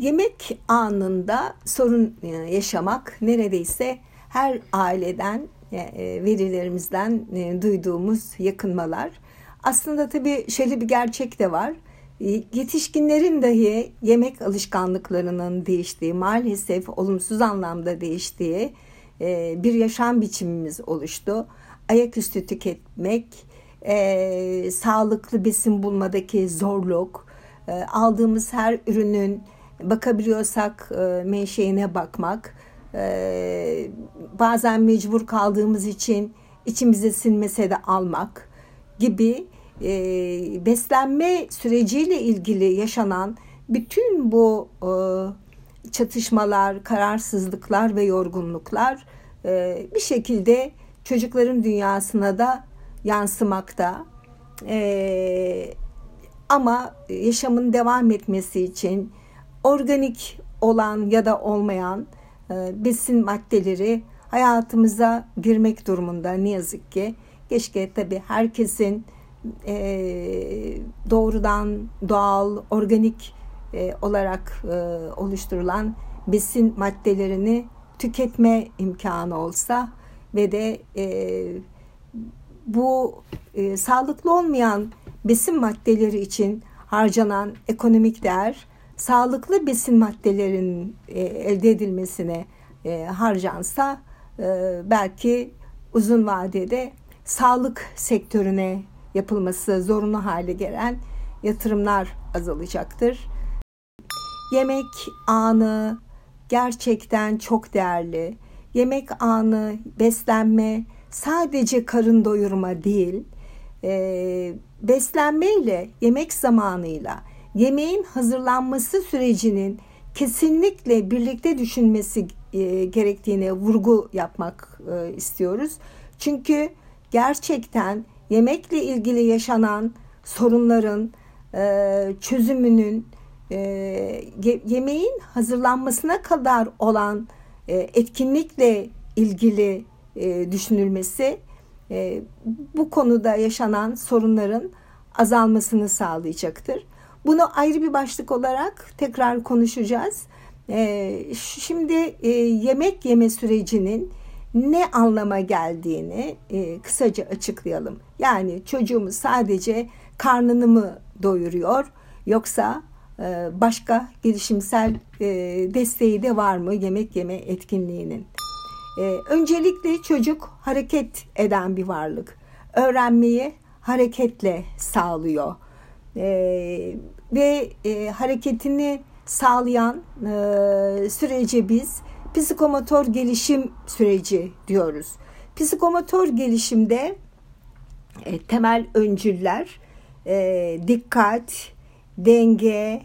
yemek anında sorun e, yaşamak neredeyse her aileden e, e, verilerimizden duyduğumuz yakınmalar. Aslında tabii şöyle bir gerçek de var. Yetişkinlerin dahi yemek alışkanlıklarının değiştiği, maalesef olumsuz anlamda değiştiği bir yaşam biçimimiz oluştu. Ayaküstü tüketmek, sağlıklı besin bulmadaki zorluk, aldığımız her ürünün bakabiliyorsak e, menşeine bakmak, e, bazen mecbur kaldığımız için içimize sinmese de almak gibi e, beslenme süreciyle ilgili yaşanan bütün bu e, çatışmalar, kararsızlıklar ve yorgunluklar e, bir şekilde çocukların dünyasına da yansımakta. E, ama yaşamın devam etmesi için organik olan ya da olmayan e, besin maddeleri hayatımıza girmek durumunda ne yazık ki. Keşke tabi herkesin e, doğrudan doğal, organik e, olarak oluşturulan besin maddelerini tüketme imkanı olsa ve de bu sağlıklı olmayan besin maddeleri için harcanan ekonomik değer sağlıklı besin maddelerinin e, elde edilmesine e, harcansa e, belki uzun vadede sağlık sektörüne yapılması zorunlu hale gelen yatırımlar azalacaktır. Yemek anı gerçekten çok değerli. Yemek anı, beslenme sadece karın doyurma değil, e, beslenmeyle, yemek zamanıyla yemeğin hazırlanması sürecinin kesinlikle birlikte düşünmesi e, gerektiğine vurgu yapmak e, istiyoruz. Çünkü gerçekten yemekle ilgili yaşanan sorunların e, çözümünün yemeğin hazırlanmasına kadar olan etkinlikle ilgili düşünülmesi bu konuda yaşanan sorunların azalmasını sağlayacaktır. Bunu ayrı bir başlık olarak tekrar konuşacağız. Ee, şimdi e, yemek yeme sürecinin ne anlama geldiğini e, kısaca açıklayalım. Yani çocuğumuz sadece karnını mı doyuruyor yoksa e, başka gelişimsel desteği de var mı yemek yeme etkinliğinin? Öncelikle çocuk hareket eden bir varlık. Öğrenmeyi hareketle sağlıyor e, ve e, hareketini sağlayan e, sürece biz psikomotor gelişim süreci diyoruz. Psikomotor gelişimde e, temel öncüller e, dikkat, denge,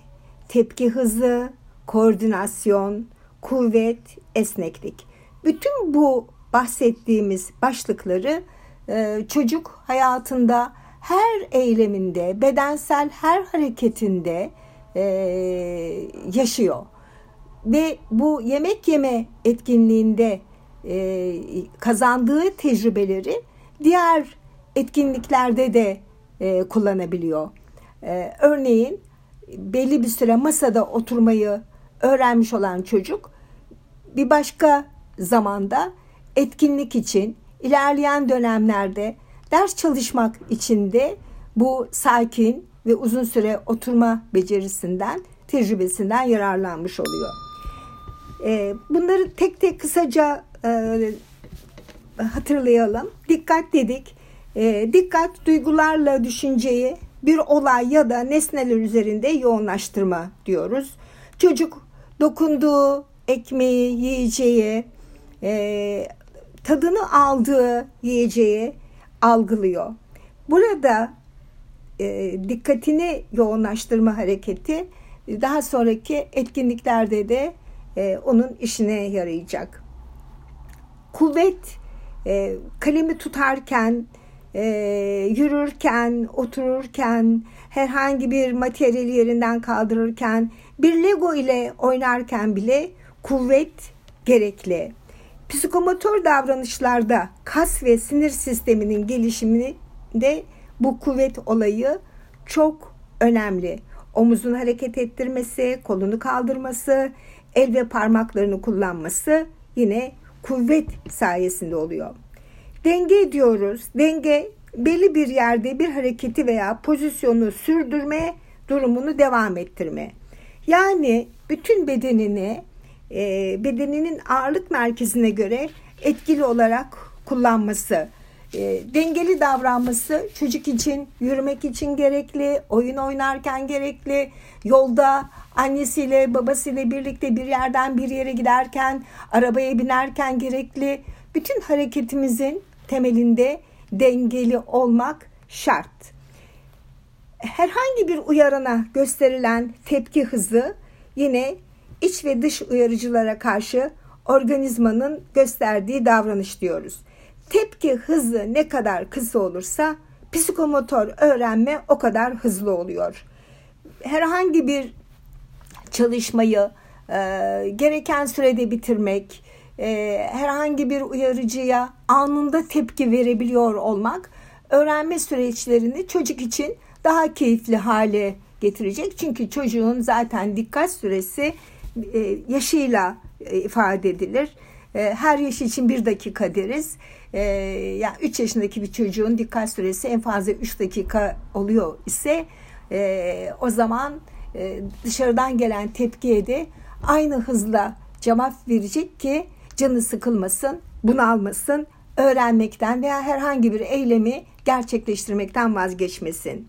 tepki hızı, koordinasyon, kuvvet, esneklik. Bütün bu bahsettiğimiz başlıkları e, çocuk hayatında her eyleminde, bedensel her hareketinde e, yaşıyor. Ve bu yemek yeme etkinliğinde e, kazandığı tecrübeleri diğer etkinliklerde de e, kullanabiliyor. E, örneğin belli bir süre masada oturmayı öğrenmiş olan çocuk bir başka zamanda etkinlik için ilerleyen dönemlerde Ders çalışmak için de bu sakin ve uzun süre oturma becerisinden, tecrübesinden yararlanmış oluyor. Ee, bunları tek tek kısaca e, hatırlayalım. Dikkat dedik. Ee, dikkat duygularla düşünceyi bir olay ya da nesneler üzerinde yoğunlaştırma diyoruz. Çocuk dokunduğu ekmeği, yiyeceği, e, tadını aldığı yiyeceği algılıyor. Burada e, dikkatini yoğunlaştırma hareketi daha sonraki etkinliklerde de e, onun işine yarayacak. Kuvvet e, kalemi tutarken, e, yürürken, otururken, herhangi bir materyali yerinden kaldırırken, bir Lego ile oynarken bile kuvvet gerekli. Psikomotor davranışlarda kas ve sinir sisteminin gelişiminde bu kuvvet olayı çok önemli. omuzun hareket ettirmesi, kolunu kaldırması, el ve parmaklarını kullanması yine kuvvet sayesinde oluyor. Denge diyoruz. Denge belli bir yerde bir hareketi veya pozisyonu sürdürme durumunu devam ettirme. Yani bütün bedenini e, bedeninin ağırlık merkezine göre etkili olarak kullanması, e, dengeli davranması çocuk için, yürümek için gerekli, oyun oynarken gerekli, yolda annesiyle babasıyla birlikte bir yerden bir yere giderken, arabaya binerken gerekli. Bütün hareketimizin temelinde dengeli olmak şart. Herhangi bir uyarana gösterilen tepki hızı yine iç ve dış uyarıcılara karşı organizmanın gösterdiği davranış diyoruz. Tepki hızı ne kadar kısa olursa psikomotor öğrenme o kadar hızlı oluyor. Herhangi bir çalışmayı e, gereken sürede bitirmek, e, herhangi bir uyarıcıya anında tepki verebiliyor olmak öğrenme süreçlerini çocuk için daha keyifli hale getirecek. Çünkü çocuğun zaten dikkat süresi e, yaşıyla e, ifade edilir. E, her yaş için bir dakika deriz. E, yani 3 yaşındaki bir çocuğun dikkat süresi en fazla 3 dakika oluyor ise o zaman dışarıdan gelen tepkiye de aynı hızla cevap verecek ki canı sıkılmasın, bunalmasın, öğrenmekten veya herhangi bir eylemi gerçekleştirmekten vazgeçmesin.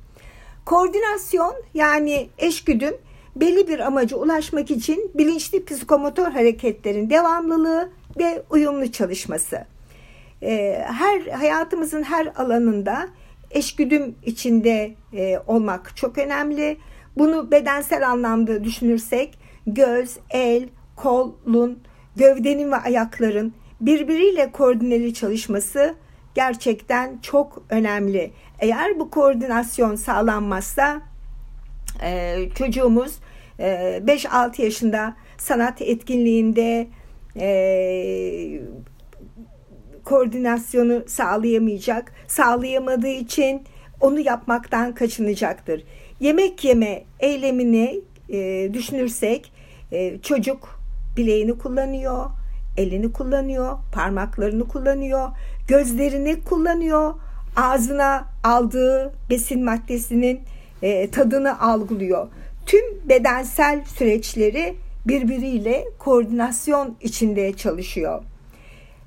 Koordinasyon yani eşgüdüm belli bir amaca ulaşmak için bilinçli psikomotor hareketlerin devamlılığı ve uyumlu çalışması. Ee, her hayatımızın her alanında eşgüdüm içinde e, olmak çok önemli. Bunu bedensel anlamda düşünürsek göz, el, kolun, gövdenin ve ayakların birbiriyle koordineli çalışması gerçekten çok önemli. Eğer bu koordinasyon sağlanmazsa e, çocuğumuz 5-6 yaşında sanat etkinliğinde e, koordinasyonu sağlayamayacak. Sağlayamadığı için onu yapmaktan kaçınacaktır. Yemek yeme eylemini e, düşünürsek e, çocuk bileğini kullanıyor, elini kullanıyor, parmaklarını kullanıyor, gözlerini kullanıyor, ağzına aldığı besin maddesinin e, tadını algılıyor. Tüm bedensel süreçleri birbiriyle koordinasyon içinde çalışıyor.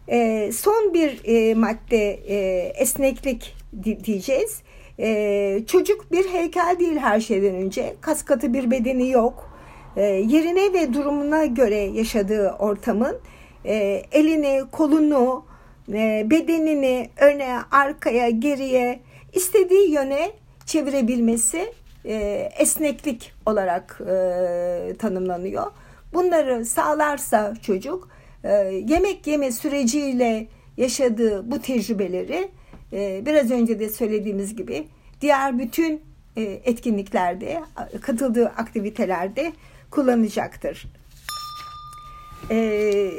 E, son bir e, madde e, esneklik diyeceğiz. E, çocuk bir heykel değil her şeyden önce. Kas katı bir bedeni yok. E, yerine ve durumuna göre yaşadığı ortamın e, elini, kolunu, e, bedenini öne, arkaya, geriye istediği yöne çevirebilmesi e, esneklik olarak e, tanımlanıyor. Bunları sağlarsa çocuk e, yemek yeme süreciyle yaşadığı bu tecrübeleri e, biraz önce de söylediğimiz gibi diğer bütün e, etkinliklerde, katıldığı aktivitelerde kullanacaktır. E,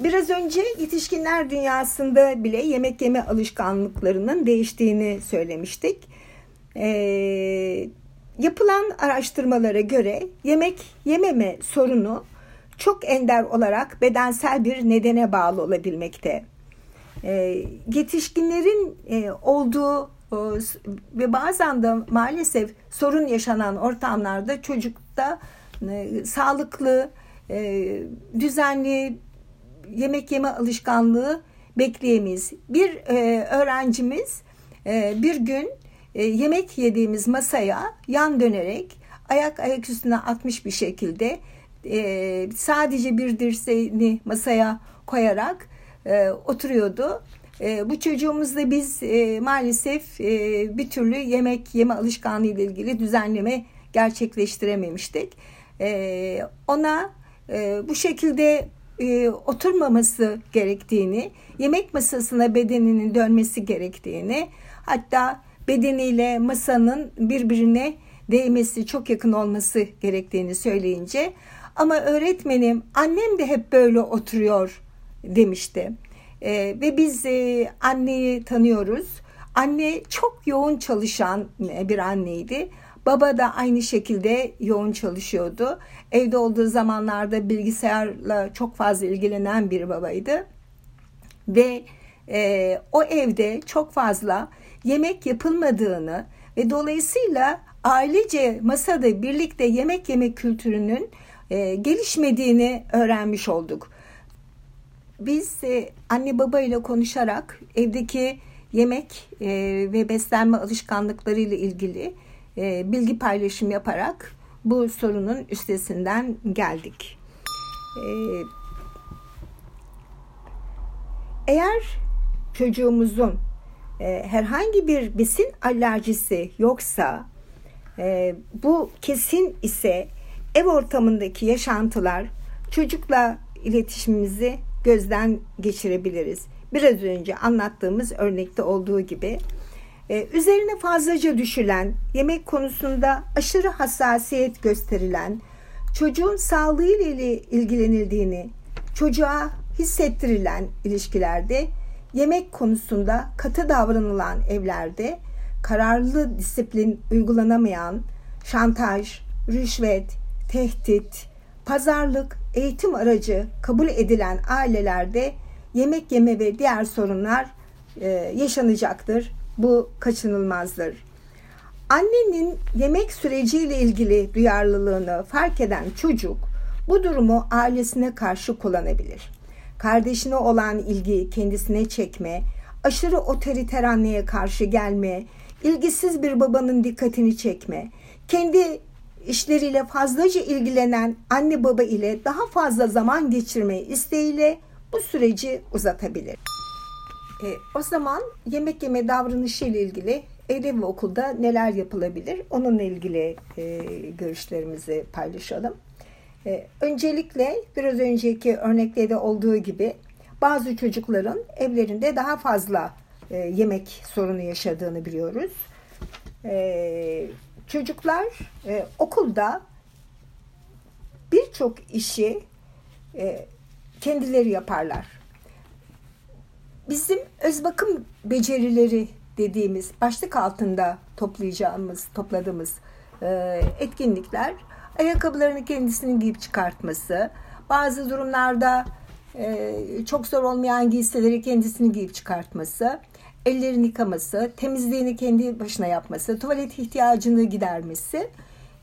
biraz önce yetişkinler dünyasında bile yemek yeme alışkanlıklarının değiştiğini söylemiştik. E, yapılan araştırmalara göre yemek yememe sorunu çok ender olarak bedensel bir nedene bağlı olabilmekte. E, yetişkinlerin e, olduğu e, ve bazen de maalesef sorun yaşanan ortamlarda çocukta e, sağlıklı, e, düzenli yemek yeme alışkanlığı bekleyemeyiz. Bir e, öğrencimiz e, bir gün e, yemek yediğimiz masaya yan dönerek ayak ayak üstüne atmış bir şekilde e, sadece bir dirseğini masaya koyarak e, oturuyordu. Bu çocuğumuzda biz maalesef bir türlü yemek yeme alışkanlığı ile ilgili düzenleme gerçekleştirememiştik. Ona bu şekilde oturmaması gerektiğini, yemek masasına bedeninin dönmesi gerektiğini, hatta bedeniyle masanın birbirine değmesi, çok yakın olması gerektiğini söyleyince ama öğretmenim annem de hep böyle oturuyor demişti. E, ve biz e, anneyi tanıyoruz. Anne çok yoğun çalışan bir anneydi. Baba da aynı şekilde yoğun çalışıyordu. Evde olduğu zamanlarda bilgisayarla çok fazla ilgilenen bir babaydı. Ve e, o evde çok fazla yemek yapılmadığını ve dolayısıyla ailece masada birlikte yemek yeme kültürünün e, gelişmediğini öğrenmiş olduk. Biz e, anne baba ile konuşarak evdeki yemek e, ve beslenme alışkanlıkları ile ilgili e, bilgi paylaşım yaparak bu sorunun üstesinden geldik. E, eğer çocuğumuzun e, herhangi bir besin alerjisi yoksa e, bu kesin ise ev ortamındaki yaşantılar çocukla iletişimimizi gözden geçirebiliriz. Biraz önce anlattığımız örnekte olduğu gibi ee, üzerine fazlaca düşülen, yemek konusunda aşırı hassasiyet gösterilen, çocuğun sağlığıyla ilgilenildiğini çocuğa hissettirilen ilişkilerde, yemek konusunda katı davranılan evlerde, kararlı disiplin uygulanamayan, şantaj, rüşvet, tehdit, pazarlık, eğitim aracı kabul edilen ailelerde yemek yeme ve diğer sorunlar e, yaşanacaktır. Bu kaçınılmazdır. Annenin yemek süreciyle ilgili duyarlılığını fark eden çocuk bu durumu ailesine karşı kullanabilir. Kardeşine olan ilgi kendisine çekme, aşırı otoriter anneye karşı gelme, ilgisiz bir babanın dikkatini çekme, kendi işleriyle fazlaca ilgilenen anne baba ile daha fazla zaman geçirme isteğiyle bu süreci uzatabilir. E, o zaman yemek yeme davranışı ile ilgili evde ve okulda neler yapılabilir? Onunla ilgili e, görüşlerimizi paylaşalım. E, öncelikle biraz önceki örnekte de olduğu gibi bazı çocukların evlerinde daha fazla e, yemek sorunu yaşadığını biliyoruz. E, çocuklar e, okulda birçok işi e, kendileri yaparlar bizim öz bakım becerileri dediğimiz başlık altında toplayacağımız, topladığımız etkinlikler ayakkabılarını kendisinin giyip çıkartması, bazı durumlarda e, çok zor olmayan giysileri kendisini giyip çıkartması, ellerini yıkaması, temizliğini kendi başına yapması, tuvalet ihtiyacını gidermesi,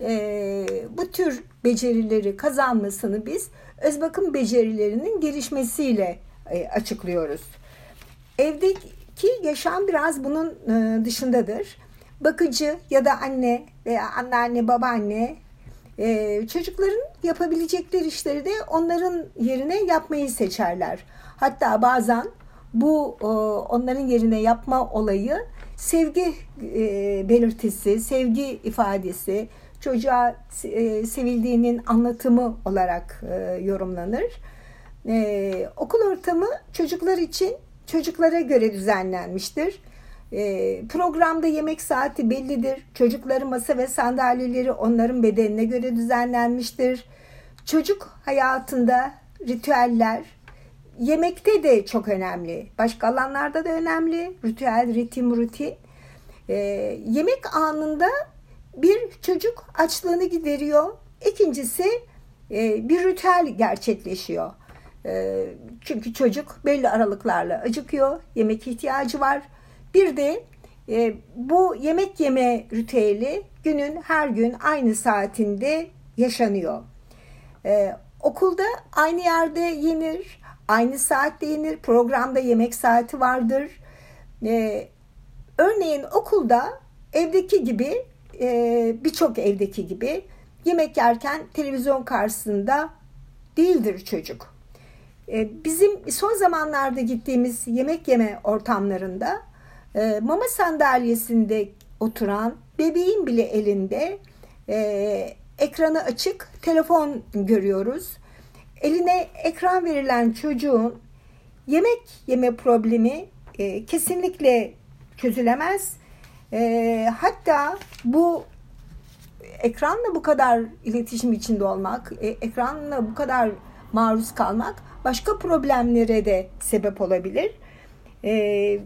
e, bu tür becerileri kazanmasını biz öz bakım becerilerinin gelişmesiyle e, açıklıyoruz. Evdeki yaşam biraz bunun e, dışındadır. Bakıcı ya da anne veya anneanne, babaanne e, çocukların yapabilecekleri işleri de onların yerine yapmayı seçerler. Hatta bazen bu e, onların yerine yapma olayı sevgi belirtisi, sevgi ifadesi, çocuğa sevildiğinin anlatımı olarak yorumlanır. Okul ortamı çocuklar için çocuklara göre düzenlenmiştir. E, programda yemek saati bellidir. Çocukların masa ve sandalyeleri onların bedenine göre düzenlenmiştir. Çocuk hayatında ritüeller yemekte de çok önemli. Başka alanlarda da önemli. Ritüel, ritim, rutin. E, yemek anında bir çocuk açlığını gideriyor. İkincisi e, bir ritüel gerçekleşiyor. Ee, çünkü çocuk belli aralıklarla acıkıyor, yemek ihtiyacı var. Bir de e, bu yemek yeme ritüeli günün her gün aynı saatinde yaşanıyor. Ee, okulda aynı yerde yenir, aynı saatte yenir, programda yemek saati vardır. Ee, örneğin okulda evdeki gibi, e, birçok evdeki gibi yemek yerken televizyon karşısında değildir çocuk ee, bizim son zamanlarda gittiğimiz yemek yeme ortamlarında e, mama sandalyesinde oturan bebeğin bile elinde e, ekranı açık telefon görüyoruz. Eline ekran verilen çocuğun yemek yeme problemi e, kesinlikle çözülemez. Hatta bu ekranla bu kadar iletişim içinde olmak, ekranla bu kadar maruz kalmak başka problemlere de sebep olabilir. Ee,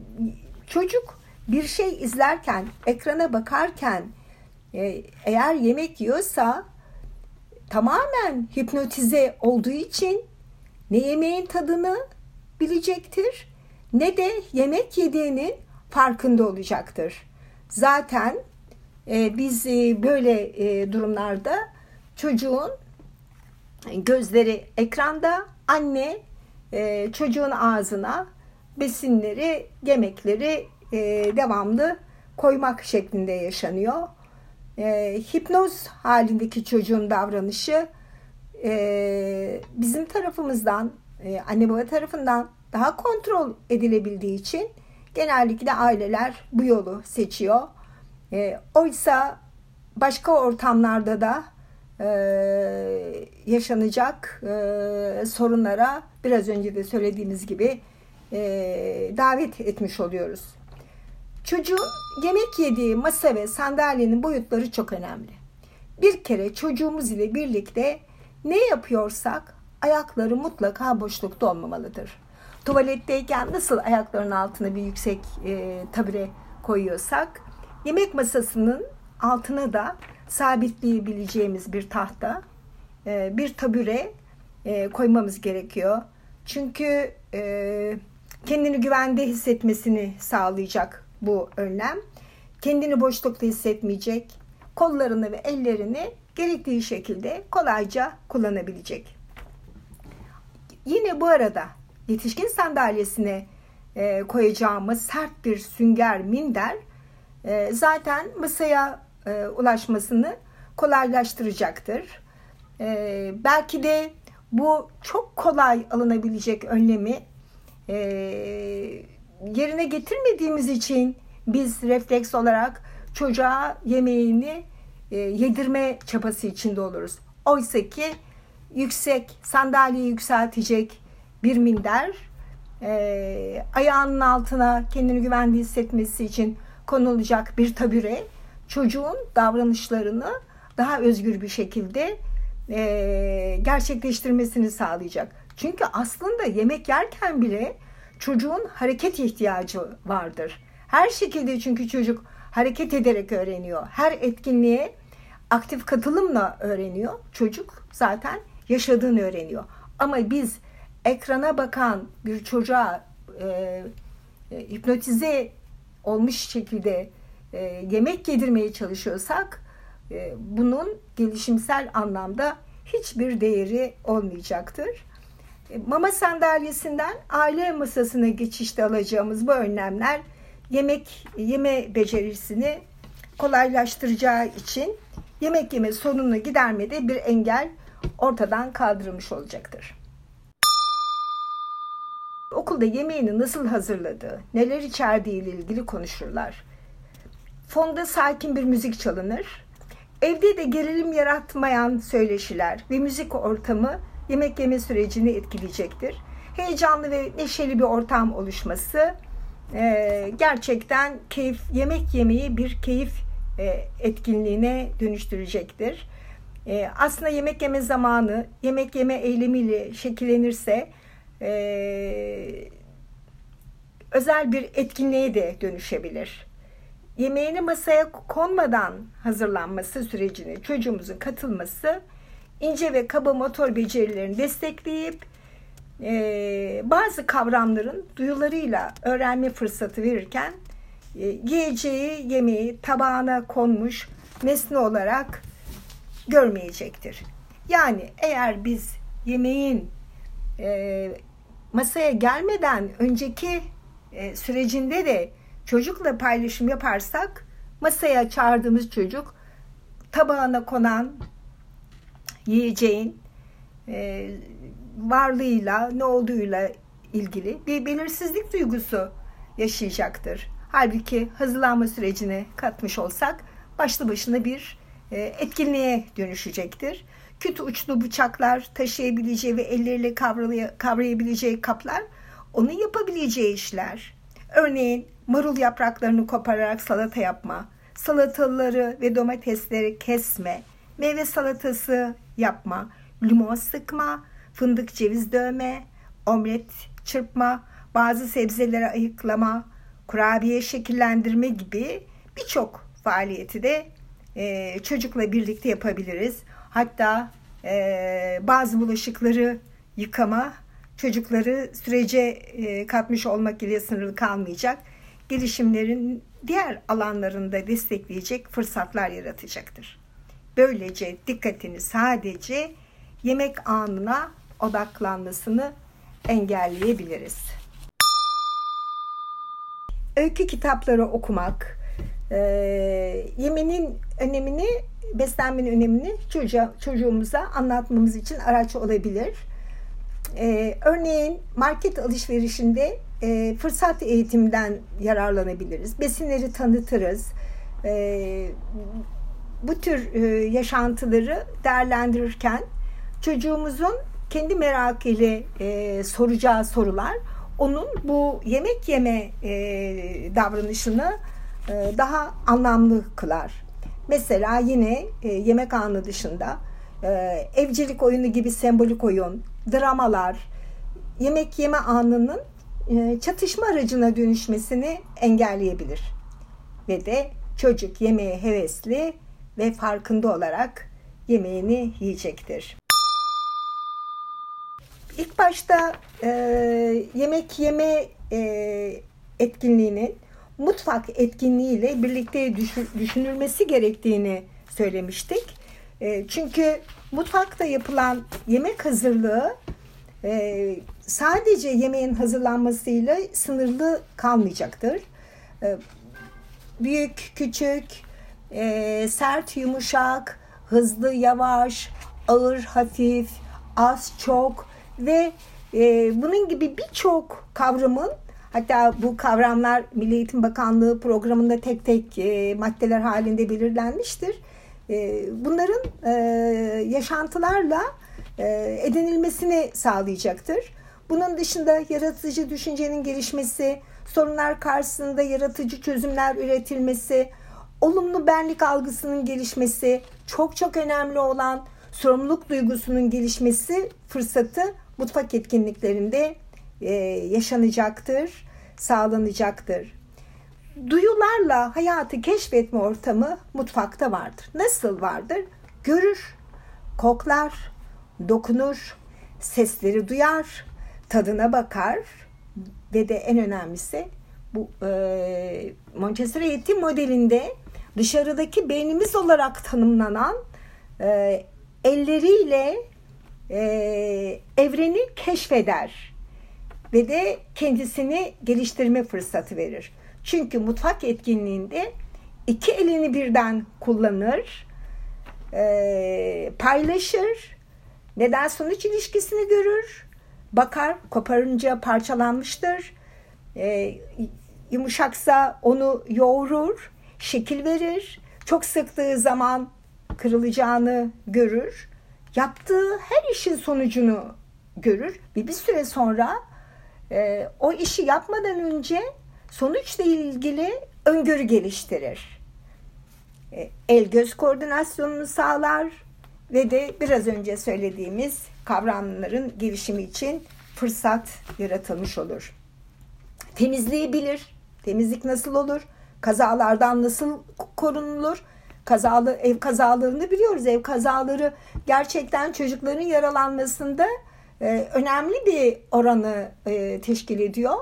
çocuk bir şey izlerken, ekrana bakarken e, eğer yemek yiyorsa tamamen hipnotize olduğu için ne yemeğin tadını bilecektir ne de yemek yediğinin farkında olacaktır. Zaten e, biz e, böyle e, durumlarda çocuğun gözleri ekranda, anne e, çocuğun ağzına besinleri, yemekleri e, devamlı koymak şeklinde yaşanıyor. E, hipnoz halindeki çocuğun davranışı e, bizim tarafımızdan, e, anne baba tarafından daha kontrol edilebildiği için genellikle aileler bu yolu seçiyor. E, oysa başka ortamlarda da e, yaşanacak e, sorunlara biraz önce de söylediğimiz gibi e, davet etmiş oluyoruz. Çocuğun yemek yediği masa ve sandalyenin boyutları çok önemli. Bir kere çocuğumuz ile birlikte ne yapıyorsak ayakları mutlaka boşlukta olmamalıdır. Tuvaletteyken nasıl ayaklarının altına bir yüksek e, tabure koyuyorsak yemek masasının altına da sabitleyebileceğimiz bir tahta, e, bir tabure e, koymamız gerekiyor. Çünkü e, kendini güvende hissetmesini sağlayacak bu önlem. Kendini boşlukta hissetmeyecek, kollarını ve ellerini gerektiği şekilde kolayca kullanabilecek. Yine bu arada yetişkin sandalyesine koyacağımız sert bir sünger minder zaten masaya e, ulaşmasını kolaylaştıracaktır. E, belki de bu çok kolay alınabilecek önlemi e, yerine getirmediğimiz için biz refleks olarak çocuğa yemeğini e, yedirme çabası içinde oluruz. Oysa ki yüksek sandalyeyi yükseltecek bir minder e, ayağının altına kendini güvende hissetmesi için konulacak bir tabure çocuğun davranışlarını daha özgür bir şekilde e, gerçekleştirmesini sağlayacak. Çünkü aslında yemek yerken bile çocuğun hareket ihtiyacı vardır. Her şekilde çünkü çocuk hareket ederek öğreniyor. Her etkinliğe aktif katılımla öğreniyor. Çocuk zaten yaşadığını öğreniyor. Ama biz ekrana bakan bir çocuğa e, e, hipnotize olmuş şekilde e, yemek yedirmeye çalışıyorsak e, bunun gelişimsel anlamda hiçbir değeri olmayacaktır. Mama sandalyesinden aile masasına geçişte alacağımız bu önlemler yemek yeme becerisini kolaylaştıracağı için yemek yeme sorununu gidermede bir engel ortadan kaldırılmış olacaktır. Okulda yemeğini nasıl hazırladığı, neler içerdiği ile ilgili konuşurlar. Fonda sakin bir müzik çalınır. Evde de gerilim yaratmayan söyleşiler ve müzik ortamı yemek yeme sürecini etkileyecektir. Heyecanlı ve neşeli bir ortam oluşması e, gerçekten keyif yemek yemeyi bir keyif e, etkinliğine dönüştürecektir. E, aslında yemek yeme zamanı yemek yeme eylemiyle şekillenirse özel bir etkinliğe de dönüşebilir yemeğini masaya konmadan hazırlanması sürecine çocuğumuzun katılması ince ve kaba motor becerilerini destekleyip e, bazı kavramların duyularıyla öğrenme fırsatı verirken e, yiyeceği yemeği tabağına konmuş nesne olarak görmeyecektir. Yani eğer biz yemeğin e, masaya gelmeden önceki e, sürecinde de çocukla paylaşım yaparsak masaya çağırdığımız çocuk tabağına konan yiyeceğin e, varlığıyla ne olduğuyla ilgili bir belirsizlik duygusu yaşayacaktır. Halbuki hazırlanma sürecine katmış olsak başlı başına bir e, etkinliğe dönüşecektir. Küt uçlu bıçaklar taşıyabileceği ve elleriyle kavrayabileceği kaplar onun yapabileceği işler. Örneğin marul yapraklarını kopararak salata yapma, salataları ve domatesleri kesme, meyve salatası yapma, limon sıkma, fındık ceviz dövme, omlet çırpma, bazı sebzeleri ayıklama, kurabiye şekillendirme gibi birçok faaliyeti de e, çocukla birlikte yapabiliriz. Hatta e, bazı bulaşıkları yıkama çocukları sürece e, katmış olmak ile sınırlı kalmayacak. Gelişimlerin diğer alanlarında destekleyecek fırsatlar yaratacaktır. Böylece dikkatini sadece yemek anına odaklanmasını engelleyebiliriz. Öykü kitapları okumak, e, yemenin önemini, beslenmenin önemini çocuğa, çocuğumuza anlatmamız için araç olabilir. E, örneğin market alışverişinde e, fırsat eğitimden yararlanabiliriz. Besinleri tanıtırız. E, bu tür e, yaşantıları değerlendirirken çocuğumuzun kendi merak ile soracağı sorular onun bu yemek yeme e, davranışını e, daha anlamlı kılar. Mesela yine yemek anı dışında evcilik oyunu gibi sembolik oyun, dramalar, yemek yeme anının çatışma aracına dönüşmesini engelleyebilir. Ve de çocuk yemeğe hevesli ve farkında olarak yemeğini yiyecektir. İlk başta e, yemek yeme e, etkinliğinin mutfak etkinliğiyle birlikte düşünülmesi gerektiğini söylemiştik. E, çünkü mutfakta yapılan yemek hazırlığı e, sadece yemeğin hazırlanmasıyla sınırlı kalmayacaktır. E, büyük, küçük, e, sert, yumuşak, hızlı, yavaş, ağır, hafif, az, çok ve e, bunun gibi birçok kavramın hatta bu kavramlar Milli Eğitim Bakanlığı programında tek tek e, maddeler halinde belirlenmiştir. E, bunların e, yaşantılarla e, edinilmesini sağlayacaktır. Bunun dışında yaratıcı düşüncenin gelişmesi, sorunlar karşısında yaratıcı çözümler üretilmesi, olumlu benlik algısının gelişmesi, çok çok önemli olan sorumluluk duygusunun gelişmesi fırsatı mutfak etkinliklerinde e, yaşanacaktır, sağlanacaktır. Duyularla hayatı keşfetme ortamı mutfakta vardır. Nasıl vardır? Görür, koklar, dokunur, sesleri duyar, tadına bakar ve de en önemlisi bu e, Montessori eğitim modelinde dışarıdaki beynimiz olarak tanımlanan e, elleriyle e, evreni keşfeder ve de kendisini geliştirme fırsatı verir. Çünkü mutfak etkinliğinde iki elini birden kullanır, e, paylaşır, neden sonuç ilişkisini görür, bakar koparınca parçalanmıştır, e, yumuşaksa onu yoğurur, şekil verir, çok sıktığı zaman kırılacağını görür yaptığı her işin sonucunu görür ve bir süre sonra e, o işi yapmadan önce sonuçla ilgili öngörü geliştirir. E, el göz koordinasyonunu sağlar ve de biraz önce söylediğimiz kavramların gelişimi için fırsat yaratılmış olur. Temizliği bilir. Temizlik nasıl olur? Kazalardan nasıl korunulur? kazalı ev kazalarını biliyoruz. Ev kazaları gerçekten çocukların yaralanmasında e, önemli bir oranı e, teşkil ediyor.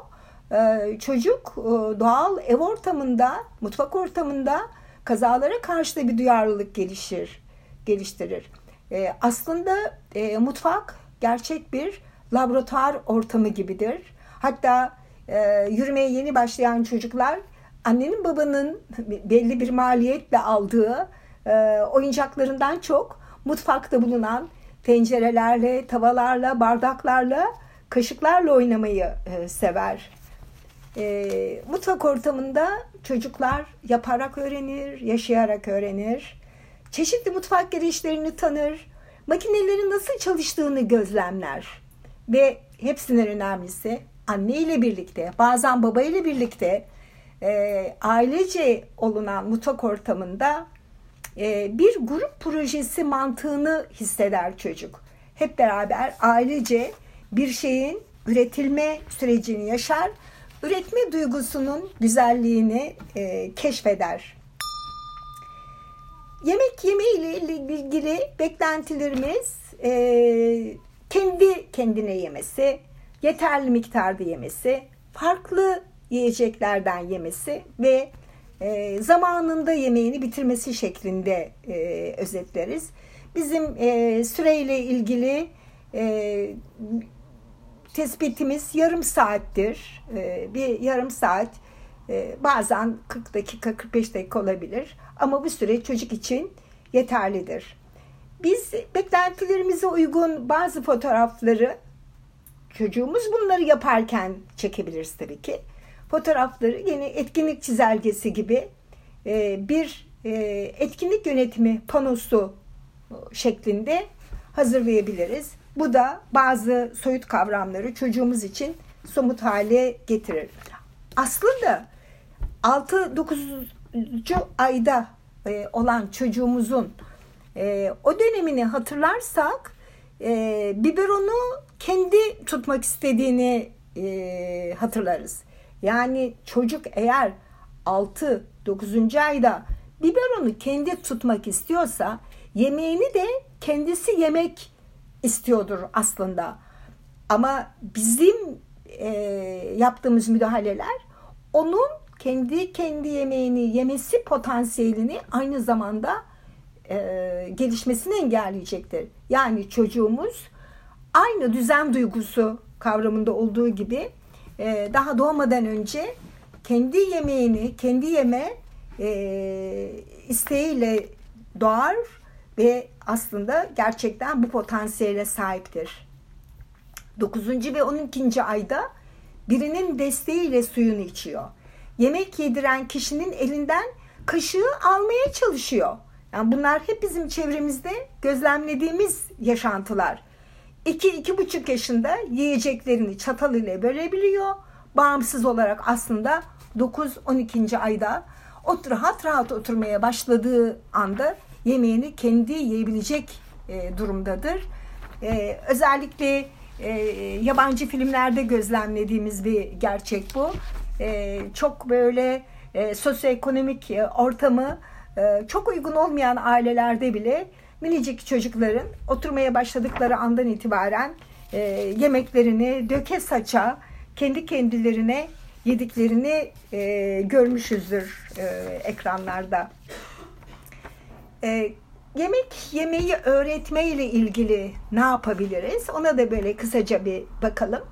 E, çocuk e, doğal ev ortamında, mutfak ortamında kazalara karşı da bir duyarlılık gelişir, geliştirir. E, aslında e, mutfak gerçek bir laboratuvar ortamı gibidir. Hatta e, yürümeye yeni başlayan çocuklar annenin babanın belli bir maliyetle aldığı e, oyuncaklarından çok mutfakta bulunan tencerelerle, tavalarla, bardaklarla, kaşıklarla oynamayı e, sever. E, mutfak ortamında çocuklar yaparak öğrenir, yaşayarak öğrenir. Çeşitli mutfak girişlerini tanır, makinelerin nasıl çalıştığını gözlemler. Ve hepsinden önemlisi anne ile birlikte, bazen baba ile birlikte e, ailece olunan mutfak ortamında e, bir grup projesi mantığını hisseder çocuk. Hep beraber ailece bir şeyin üretilme sürecini yaşar, üretme duygusunun güzelliğini e, keşfeder. yemek yemeyle ilgili beklentilerimiz e, kendi kendine yemesi, yeterli miktarda yemesi, farklı yiyeceklerden yemesi ve e, zamanında yemeğini bitirmesi şeklinde e, özetleriz. Bizim e, süreyle ilgili e, tespitimiz yarım saattir. E, bir yarım saat e, bazen 40 dakika 45 dakika olabilir ama bu süre çocuk için yeterlidir. Biz beklentilerimize uygun bazı fotoğrafları çocuğumuz bunları yaparken çekebiliriz tabii ki. Fotoğrafları yine etkinlik çizelgesi gibi e, bir e, etkinlik yönetimi panosu şeklinde hazırlayabiliriz. Bu da bazı soyut kavramları çocuğumuz için somut hale getirir. Aslında 6-9. ayda e, olan çocuğumuzun o dönemini hatırlarsak biberonu kendi tutmak istediğini hatırlarız. Yani çocuk eğer 6-9. ayda biberonu kendi tutmak istiyorsa yemeğini de kendisi yemek istiyordur aslında. Ama bizim e, yaptığımız müdahaleler onun kendi kendi yemeğini yemesi potansiyelini aynı zamanda e, gelişmesini engelleyecektir. Yani çocuğumuz aynı düzen duygusu kavramında olduğu gibi e, daha doğmadan önce kendi yemeğini, kendi yeme e, isteğiyle doğar ve aslında gerçekten bu potansiyele sahiptir. 9. ve 12. ayda birinin desteğiyle suyunu içiyor. Yemek yediren kişinin elinden kaşığı almaya çalışıyor. Yani bunlar hep bizim çevremizde gözlemlediğimiz yaşantılar. 2-2,5 yaşında yiyeceklerini çatal ile bölebiliyor. Bağımsız olarak aslında 9-12. ayda ot rahat rahat oturmaya başladığı anda yemeğini kendi yiyebilecek e, durumdadır. E, özellikle e, yabancı filmlerde gözlemlediğimiz bir gerçek bu. E, çok böyle e, sosyoekonomik e, ortamı e, çok uygun olmayan ailelerde bile minicik çocukların oturmaya başladıkları andan itibaren e, yemeklerini döke saça kendi kendilerine yediklerini e, görmüşüzdür e, ekranlarda. E, yemek yemeyi öğretme ile ilgili ne yapabiliriz? Ona da böyle kısaca bir bakalım.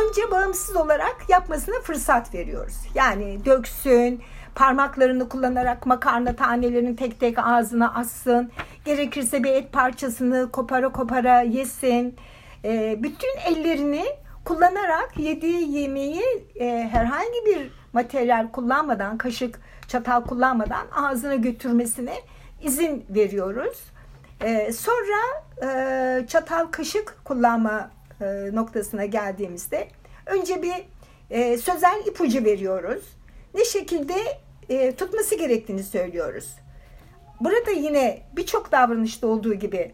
Önce bağımsız olarak yapmasına fırsat veriyoruz. Yani döksün, parmaklarını kullanarak makarna tanelerini tek tek ağzına assın. Gerekirse bir et parçasını kopara kopara yesin. E, bütün ellerini kullanarak yediği yemeği e, herhangi bir materyal kullanmadan, kaşık, çatal kullanmadan ağzına götürmesine izin veriyoruz. E, sonra e, çatal kaşık kullanma e, noktasına geldiğimizde önce bir e, sözel ipucu veriyoruz. Ne şekilde e, tutması gerektiğini söylüyoruz. Burada yine birçok davranışta olduğu gibi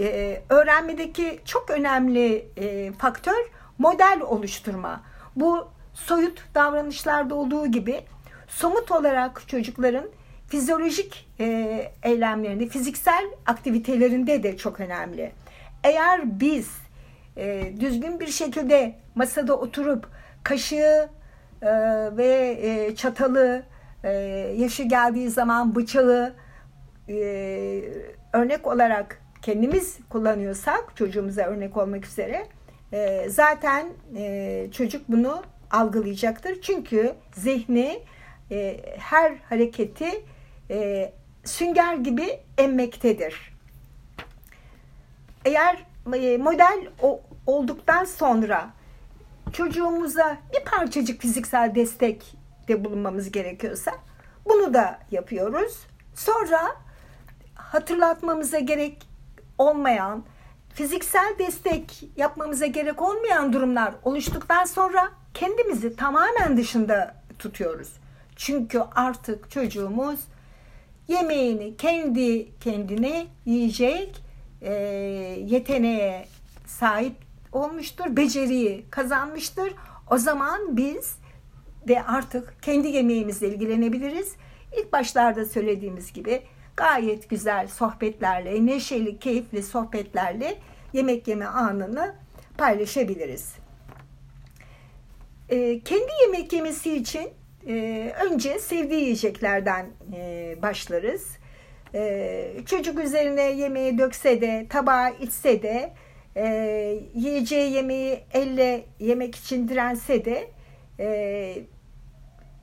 e, öğrenmedeki çok önemli e, faktör model oluşturma. Bu soyut davranışlarda olduğu gibi somut olarak çocukların fizyolojik e, eylemlerinde, fiziksel aktivitelerinde de çok önemli. Eğer biz e, düzgün bir şekilde masada oturup kaşığı e, ve e, çatalı, e, yaşı geldiği zaman bıçağı e, örnek olarak kendimiz kullanıyorsak çocuğumuza örnek olmak üzere zaten çocuk bunu algılayacaktır. Çünkü zihni her hareketi sünger gibi emmektedir. Eğer model olduktan sonra çocuğumuza bir parçacık fiziksel destek de bulunmamız gerekiyorsa bunu da yapıyoruz. Sonra hatırlatmamıza gerek olmayan, fiziksel destek yapmamıza gerek olmayan durumlar oluştuktan sonra kendimizi tamamen dışında tutuyoruz. Çünkü artık çocuğumuz yemeğini kendi kendine yiyecek e, yeteneğe sahip olmuştur, beceriyi kazanmıştır. O zaman biz de artık kendi yemeğimizle ilgilenebiliriz. İlk başlarda söylediğimiz gibi gayet güzel sohbetlerle, neşeli, keyifli sohbetlerle yemek yeme anını paylaşabiliriz. E, kendi yemek yemesi için e, önce sevdiği yiyeceklerden e, başlarız. E, çocuk üzerine yemeği dökse de, tabağa içse de, e, yiyeceği yemeği elle yemek için dirense de e,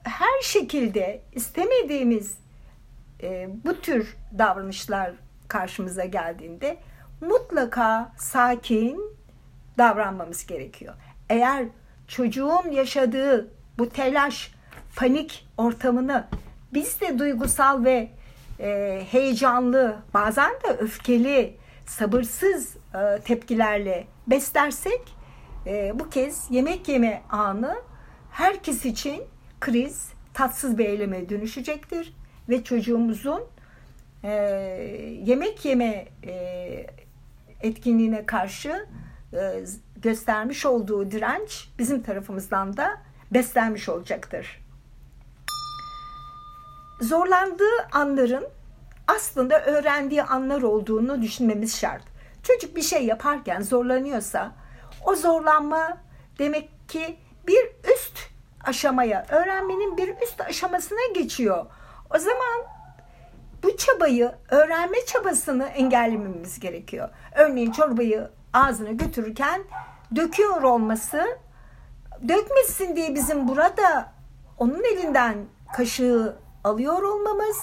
her şekilde istemediğimiz e, bu tür davranışlar karşımıza geldiğinde mutlaka sakin davranmamız gerekiyor. Eğer çocuğun yaşadığı bu telaş, panik ortamını biz de duygusal ve e, heyecanlı, bazen de öfkeli, sabırsız tepkilerle beslersek e, bu kez yemek yeme anı herkes için kriz, tatsız bir eyleme dönüşecektir ve çocuğumuzun e, yemek yeme e, etkinliğine karşı e, göstermiş olduğu direnç bizim tarafımızdan da beslenmiş olacaktır. Zorlandığı anların aslında öğrendiği anlar olduğunu düşünmemiz şart. Çocuk bir şey yaparken zorlanıyorsa o zorlanma demek ki bir üst aşamaya, öğrenmenin bir üst aşamasına geçiyor. O zaman bu çabayı, öğrenme çabasını engellememiz gerekiyor. Örneğin çorbayı ağzına götürürken döküyor olması, dökmesin diye bizim burada onun elinden kaşığı alıyor olmamız,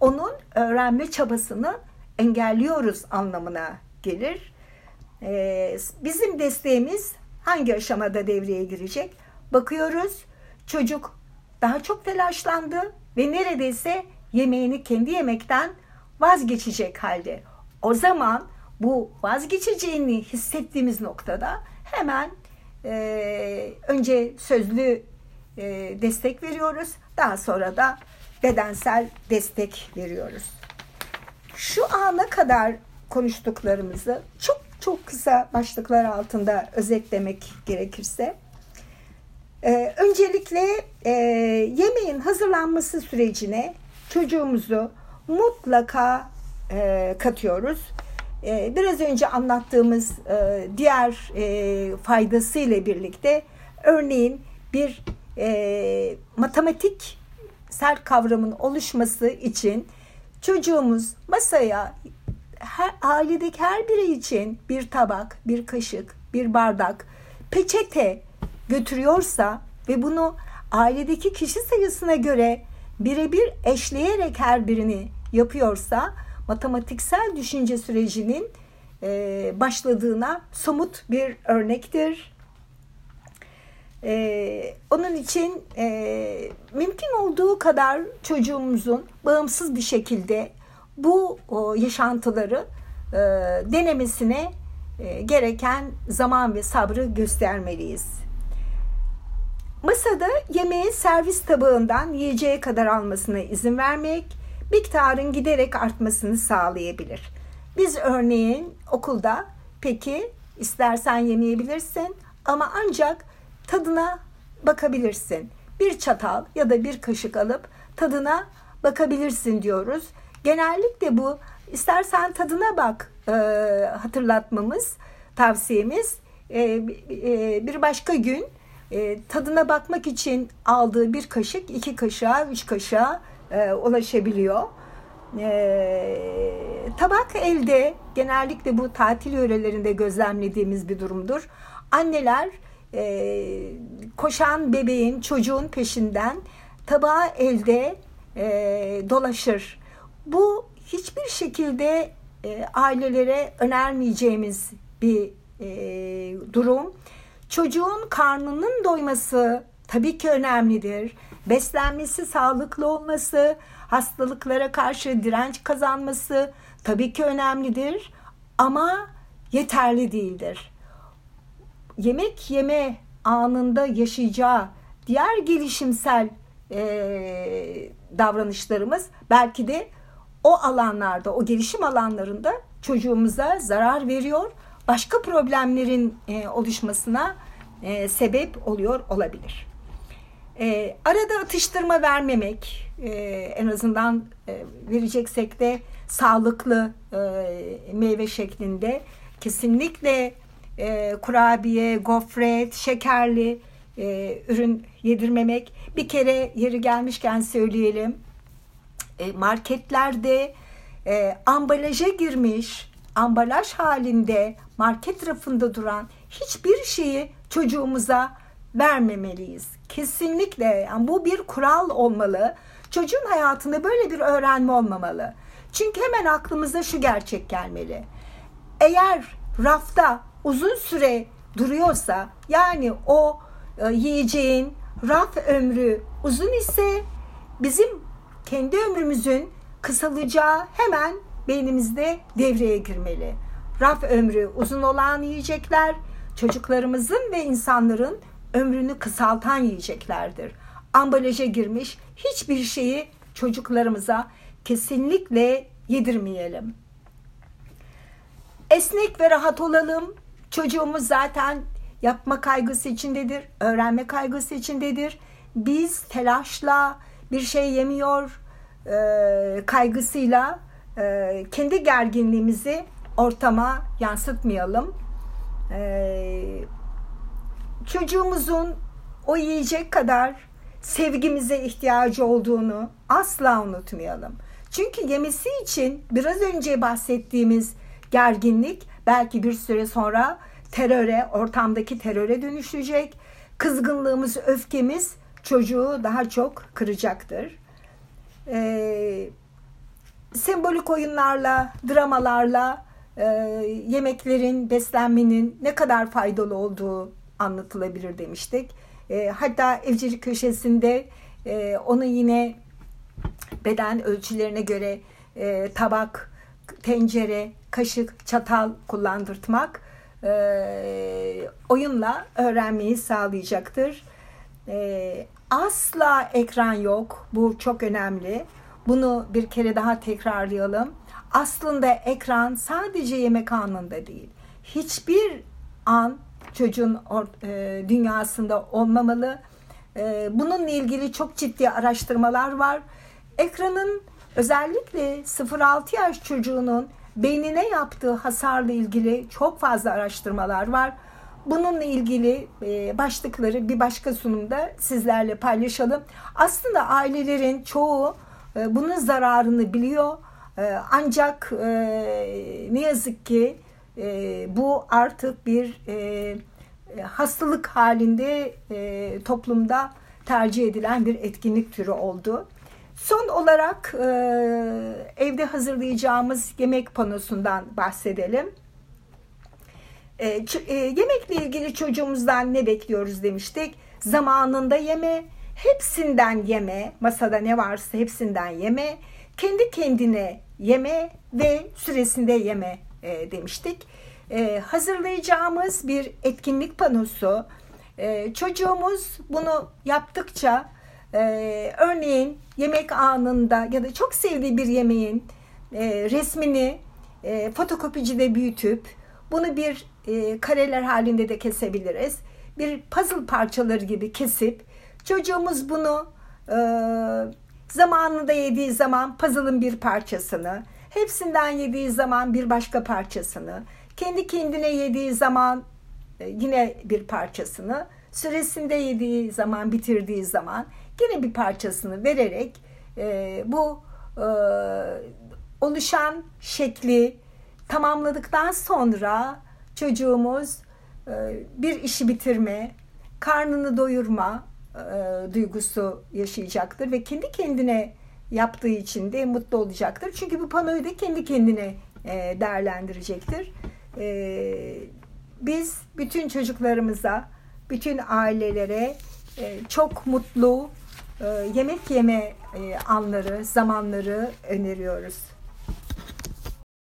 onun öğrenme çabasını engelliyoruz anlamına gelir. Ee, bizim desteğimiz hangi aşamada devreye girecek? Bakıyoruz çocuk daha çok telaşlandı ve neredeyse yemeğini kendi yemekten vazgeçecek halde. O zaman bu vazgeçeceğini hissettiğimiz noktada hemen e, önce sözlü e, destek veriyoruz. Daha sonra da bedensel destek veriyoruz. Şu ana kadar konuştuklarımızı çok çok kısa başlıklar altında özetlemek gerekirse ee, öncelikle e, yemeğin hazırlanması sürecine çocuğumuzu mutlaka e, katıyoruz. E, biraz önce anlattığımız e, diğer e, faydası ile birlikte örneğin bir e, matematik sel kavramın oluşması için çocuğumuz masaya her, ailedeki her biri için bir tabak, bir kaşık, bir bardak, peçete götürüyorsa ve bunu ailedeki kişi sayısına göre birebir eşleyerek her birini yapıyorsa matematiksel düşünce sürecinin e, başladığına somut bir örnektir. E, onun için e, mümkün olduğu kadar çocuğumuzun bağımsız bir şekilde bu yaşantıları e, denemesine e, gereken zaman ve sabrı göstermeliyiz. Masada yemeği servis tabağından yiyeceğe kadar almasına izin vermek miktarın giderek artmasını sağlayabilir. Biz örneğin okulda peki istersen yemeyebilirsin ama ancak tadına bakabilirsin. Bir çatal ya da bir kaşık alıp tadına bakabilirsin diyoruz. Genellikle bu istersen tadına bak e, hatırlatmamız, tavsiyemiz. E, e, bir başka gün e, tadına bakmak için aldığı bir kaşık iki kaşığa, üç kaşığa e, ulaşabiliyor. E, tabak elde genellikle bu tatil yörelerinde gözlemlediğimiz bir durumdur. Anneler e, koşan bebeğin, çocuğun peşinden tabağı elde e, dolaşır. Bu hiçbir şekilde e, ailelere önermeyeceğimiz bir e, durum. Çocuğun karnının doyması tabii ki önemlidir. Beslenmesi, sağlıklı olması, hastalıklara karşı direnç kazanması tabii ki önemlidir ama yeterli değildir. Yemek yeme anında yaşayacağı diğer gelişimsel e, davranışlarımız belki de o alanlarda, o gelişim alanlarında çocuğumuza zarar veriyor başka problemlerin e, oluşmasına e, sebep oluyor olabilir. E, arada atıştırma vermemek, e, en azından e, vereceksek de sağlıklı e, meyve şeklinde kesinlikle e, kurabiye, gofret, şekerli e, ürün yedirmemek. Bir kere yeri gelmişken söyleyelim. E, marketlerde e, ambalaja girmiş, ambalaj halinde market rafında duran hiçbir şeyi çocuğumuza vermemeliyiz. Kesinlikle yani bu bir kural olmalı. Çocuğun hayatında böyle bir öğrenme olmamalı. Çünkü hemen aklımıza şu gerçek gelmeli. Eğer rafta uzun süre duruyorsa yani o e, yiyeceğin raf ömrü uzun ise bizim kendi ömrümüzün kısalacağı hemen beynimizde devreye girmeli. Raf ömrü uzun olan yiyecekler çocuklarımızın ve insanların ömrünü kısaltan yiyeceklerdir. Ambalaja girmiş hiçbir şeyi çocuklarımıza kesinlikle yedirmeyelim. Esnek ve rahat olalım. Çocuğumuz zaten yapma kaygısı içindedir, öğrenme kaygısı içindedir. Biz telaşla bir şey yemiyor e, kaygısıyla e, kendi gerginliğimizi ortama yansıtmayalım. E, çocuğumuzun o yiyecek kadar sevgimize ihtiyacı olduğunu asla unutmayalım. Çünkü yemesi için biraz önce bahsettiğimiz gerginlik belki bir süre sonra teröre, ortamdaki teröre dönüşecek. Kızgınlığımız, öfkemiz çocuğu daha çok kıracaktır. Ee, sembolik oyunlarla, dramalarla e, yemeklerin, beslenmenin ne kadar faydalı olduğu anlatılabilir demiştik. E, hatta evcilik köşesinde e, onu yine beden ölçülerine göre e, tabak, tencere, kaşık, çatal kullandırtmak e, oyunla öğrenmeyi sağlayacaktır. E, asla ekran yok. Bu çok önemli. Bunu bir kere daha tekrarlayalım. Aslında ekran sadece yemek anında değil. Hiçbir an çocuğun e, dünyasında olmamalı. E, bununla ilgili çok ciddi araştırmalar var. Ekranın özellikle 0-6 yaş çocuğunun beynine yaptığı hasarla ilgili çok fazla araştırmalar var. Bununla ilgili e, başlıkları bir başka sunumda sizlerle paylaşalım. Aslında ailelerin çoğu e, bunun zararını biliyor. E, ancak ne yazık ki bu artık bir hastalık halinde toplumda tercih edilen bir etkinlik türü oldu. Son olarak evde hazırlayacağımız yemek panosundan bahsedelim. E, e, yemekle ilgili çocuğumuzdan ne bekliyoruz demiştik. Zamanında yeme, hepsinden yeme, masada ne varsa hepsinden yeme, kendi kendine yeme ve süresinde yeme e, demiştik. E, hazırlayacağımız bir etkinlik panosu. E, çocuğumuz bunu yaptıkça ee, örneğin yemek anında ya da çok sevdiği bir yemeğin e, resmini e, fotokopicide büyütüp bunu bir e, kareler halinde de kesebiliriz. Bir puzzle parçaları gibi kesip çocuğumuz bunu e, zamanında yediği zaman puzzle'ın bir parçasını, hepsinden yediği zaman bir başka parçasını, kendi kendine yediği zaman e, yine bir parçasını, süresinde yediği zaman, bitirdiği zaman Yine bir parçasını vererek e, bu e, oluşan şekli tamamladıktan sonra çocuğumuz e, bir işi bitirme, karnını doyurma e, duygusu yaşayacaktır ve kendi kendine yaptığı için de mutlu olacaktır. Çünkü bu panoyu da kendi kendine e, değerlendirecektir. Biz bütün çocuklarımıza, bütün ailelere çok mutlu, yemek yeme anları, zamanları öneriyoruz.